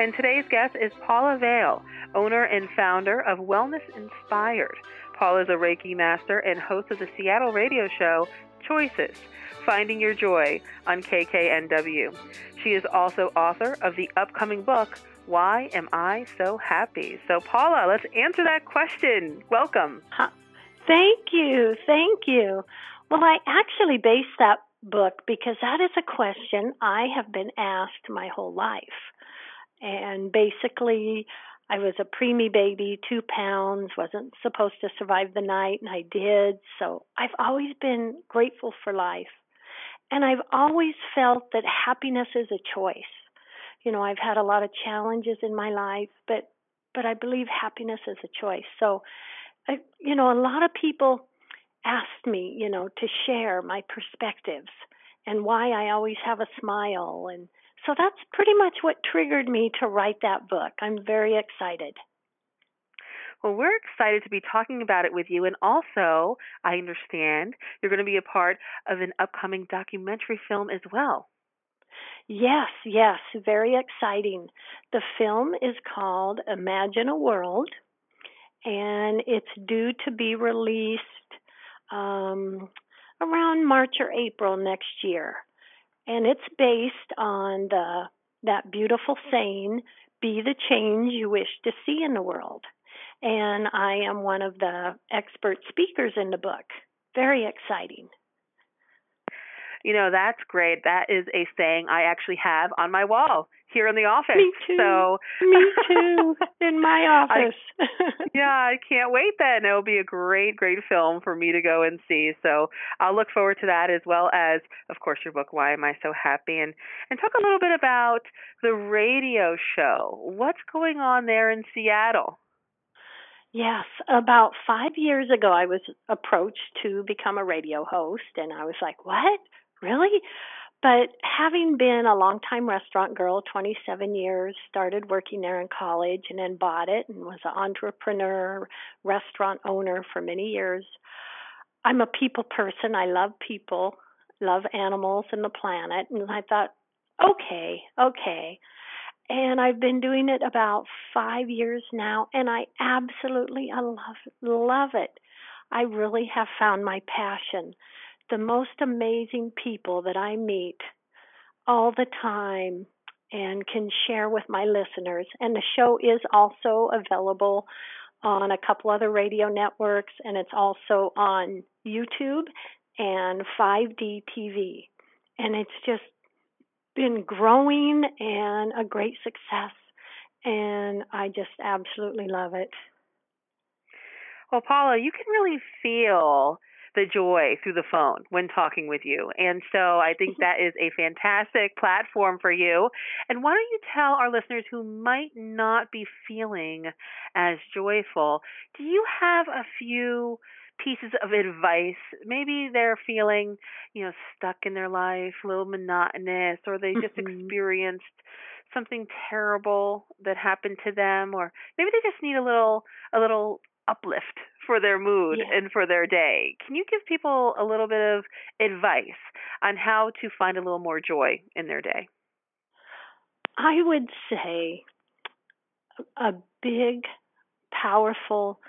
And today's guest is Paula Vale, owner and founder of Wellness Inspired. Paula is a Reiki master and host of the Seattle radio show Choices Finding Your Joy on KKNW. She is also author of the upcoming book, Why Am I So Happy? So, Paula, let's answer that question. Welcome. Thank you. Thank you. Well, I actually based that book because that is a question I have been asked my whole life. And basically, I was a preemie baby, two pounds, wasn't supposed to survive the night, and I did. So I've always been grateful for life. And I've always felt that happiness is a choice. You know, I've had a lot of challenges in my life, but but I believe happiness is a choice. So, I, you know, a lot of people asked me, you know, to share my perspectives and why I always have a smile and so that's pretty much what triggered me to write that book. I'm very excited. Well, we're excited to be talking about it with you. And also, I understand you're going to be a part of an upcoming documentary film as well. Yes, yes, very exciting. The film is called Imagine a World, and it's due to be released um, around March or April next year and it's based on the that beautiful saying, "Be the change you wish to see in the world." And I am one of the expert speakers in the book. Very exciting. You know, that's great. That is a saying I actually have on my wall here in the office. Me too. So me too in my office. I, yeah, I can't wait then. It'll be a great, great film for me to go and see. So I'll look forward to that as well as, of course, your book, Why Am I So Happy? And and talk a little bit about the radio show. What's going on there in Seattle? Yes, about five years ago, I was approached to become a radio host, and I was like, "What? Really?" But having been a longtime restaurant girl, 27 years, started working there in college and then bought it and was an entrepreneur, restaurant owner for many years. I'm a people person. I love people, love animals and the planet. And I thought, okay, okay. And I've been doing it about five years now, and I absolutely I love love it. I really have found my passion the most amazing people that I meet all the time and can share with my listeners. And the show is also available on a couple other radio networks, and it's also on YouTube and 5D TV. And it's just been growing and a great success. And I just absolutely love it. Well, Paula, you can really feel the joy through the phone when talking with you. And so I think that is a fantastic platform for you. And why don't you tell our listeners who might not be feeling as joyful, do you have a few pieces of advice? Maybe they're feeling, you know, stuck in their life, a little monotonous, or they just mm-hmm. experienced something terrible that happened to them or maybe they just need a little a little uplift for their mood yeah. and for their day. Can you give people a little bit of advice on how to find a little more joy in their day? I would say a big, powerful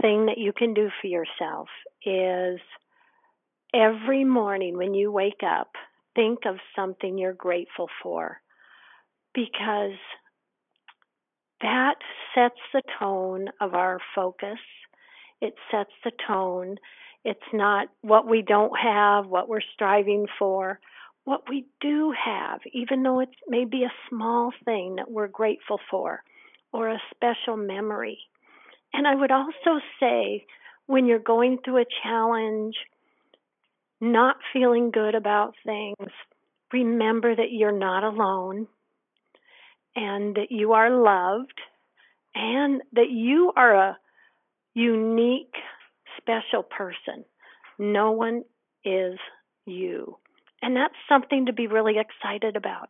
thing that you can do for yourself is every morning when you wake up, think of something you're grateful for because that sets the tone of our focus. It sets the tone. It's not what we don't have, what we're striving for, what we do have, even though it may be a small thing that we're grateful for or a special memory. And I would also say when you're going through a challenge, not feeling good about things, remember that you're not alone and that you are loved and that you are a unique, special person. No one is you. And that's something to be really excited about.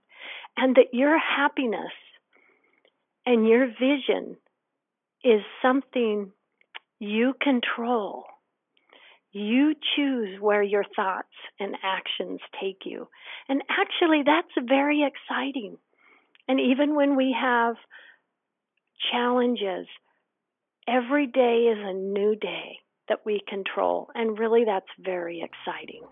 And that your happiness and your vision is something you control. You choose where your thoughts and actions take you. And actually, that's very exciting. And even when we have challenges, every day is a new day that we control. And really, that's very exciting.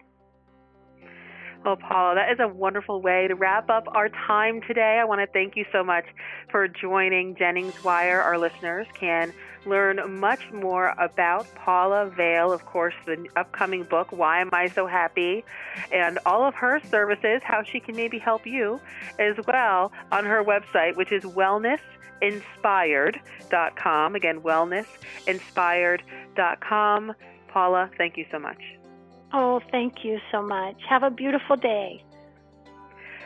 Well, Paula, that is a wonderful way to wrap up our time today. I want to thank you so much for joining Jennings Wire. Our listeners can learn much more about Paula Vale, of course, the upcoming book, Why Am I So Happy, and all of her services, how she can maybe help you as well on her website, which is wellnessinspired.com. Again, wellnessinspired.com. Paula, thank you so much. Oh, thank you so much. Have a beautiful day.